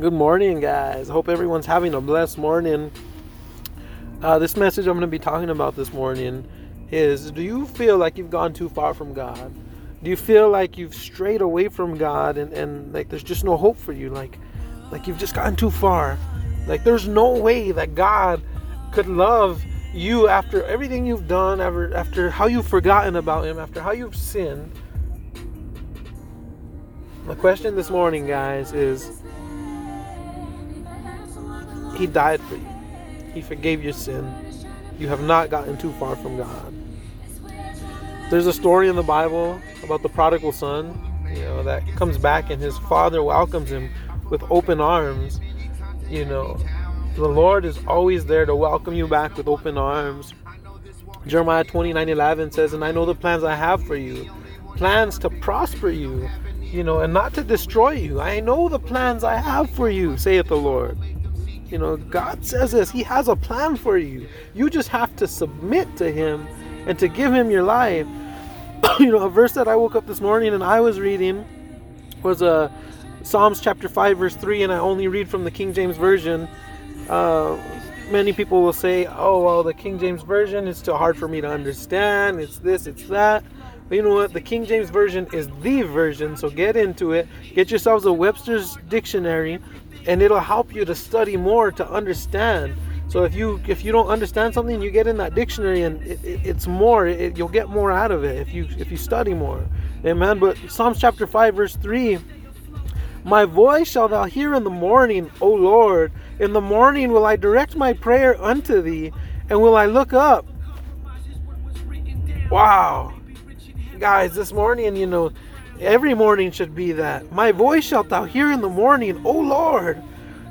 Good morning, guys. Hope everyone's having a blessed morning. Uh, this message I'm going to be talking about this morning is Do you feel like you've gone too far from God? Do you feel like you've strayed away from God and, and like there's just no hope for you? Like, like you've just gotten too far? Like, there's no way that God could love you after everything you've done, after, after how you've forgotten about Him, after how you've sinned. My question this morning, guys, is He died for you. He forgave your sin. You have not gotten too far from God. There's a story in the Bible about the prodigal son, you know, that comes back and his father welcomes him with open arms. You know, the Lord is always there to welcome you back with open arms. Jeremiah 29 11 says, And I know the plans I have for you plans to prosper you, you know, and not to destroy you. I know the plans I have for you, saith the Lord. You know, God says this. He has a plan for you. You just have to submit to Him and to give Him your life. you know, a verse that I woke up this morning and I was reading was uh, Psalms chapter 5, verse 3, and I only read from the King James Version. Uh, many people will say, oh, well, the King James Version is too hard for me to understand. It's this, it's that. But you know what? The King James Version is the version, so get into it. Get yourselves a Webster's Dictionary, and it'll help you to study more to understand. So if you if you don't understand something, you get in that dictionary, and it, it, it's more. It, you'll get more out of it if you if you study more. Amen. But Psalms chapter five verse three. My voice shall thou hear in the morning, O Lord. In the morning will I direct my prayer unto thee, and will I look up. Wow guys, this morning, you know, every morning should be that. My voice shalt thou hear in the morning, O Lord.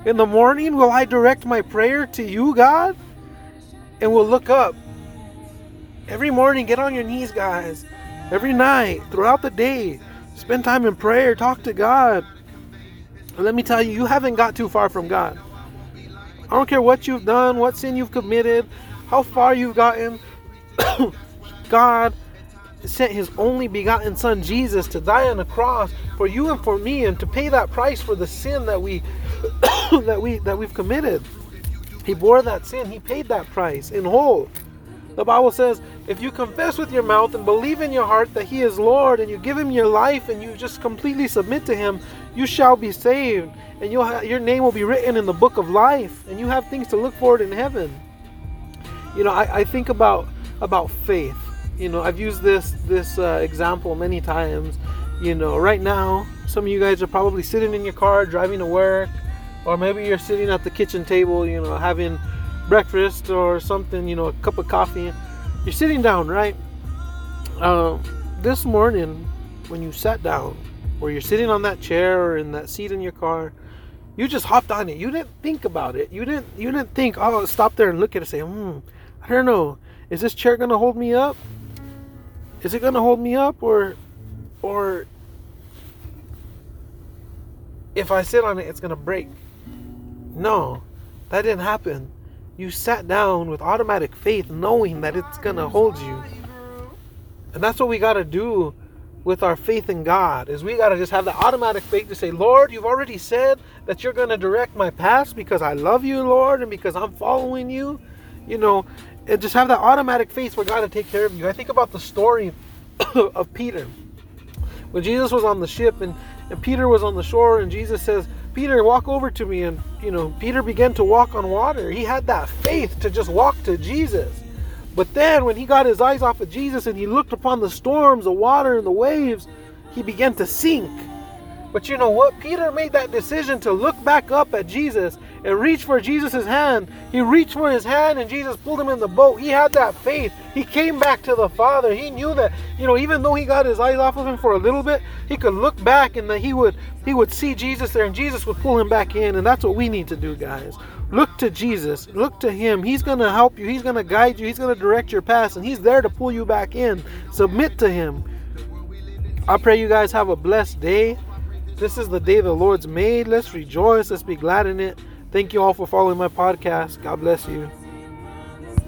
In the morning will I direct my prayer to you, God, and will look up. Every morning, get on your knees, guys. Every night, throughout the day, spend time in prayer, talk to God. Let me tell you, you haven't got too far from God. I don't care what you've done, what sin you've committed, how far you've gotten. God sent his only begotten son Jesus to die on the cross for you and for me and to pay that price for the sin that we that we that we've committed. He bore that sin, he paid that price in whole. The Bible says, if you confess with your mouth and believe in your heart that he is Lord and you give him your life and you just completely submit to him, you shall be saved and ha- your name will be written in the book of life and you have things to look forward in heaven. You know, I, I think about about faith you know i've used this this uh, example many times. You know right now some of you guys are probably sitting in your car driving to work or maybe you're sitting at the kitchen table you know having breakfast or something you know a cup of coffee. You're sitting down right? Uh, this morning when you sat down or you're sitting on that chair or in that seat in your car you just hopped on it. You didn't think about it. You didn't you didn't think oh stop there and look at it and say hmm i don't know. Is this chair gonna hold me up is it to hold me up or or if I sit on it it's to break? No. That didn't happen. You sat down with automatic faith knowing that it's to hold you. And that's what we got to do with our faith in God is we got to just have the automatic faith to say, "Lord, you've already said that you're to direct my path because I love you, Lord, and because I'm following you." You know, and just have that automatic faith for God to take care of you. I think about the story of Peter. When Jesus was on the ship and, and Peter was on the shore and Jesus says, Peter, walk over to me. And, you know, Peter began to walk on water. He had that faith to just walk to Jesus. But then when he got his eyes off of Jesus and he looked upon the storms, the water, and the waves, he began to sink. But you know what? Peter made that decision to look back up at Jesus and reach for Jesus' hand. He reached for his hand and Jesus pulled him in the boat. He had that faith. He came back to the Father. He knew that, you know, even though he got his eyes off of him for a little bit, he could look back and that he would he would see Jesus there and Jesus would pull him back in. And that's what we need to do, guys. Look to Jesus. Look to him. He's going to help you. He's going to guide you. He's going to direct your path and he's there to pull you back in. Submit to him. I pray you guys have a blessed day. This is the day the Lord's made. Let's rejoice. Let's be glad in it. Thank you all for following my podcast. God bless you.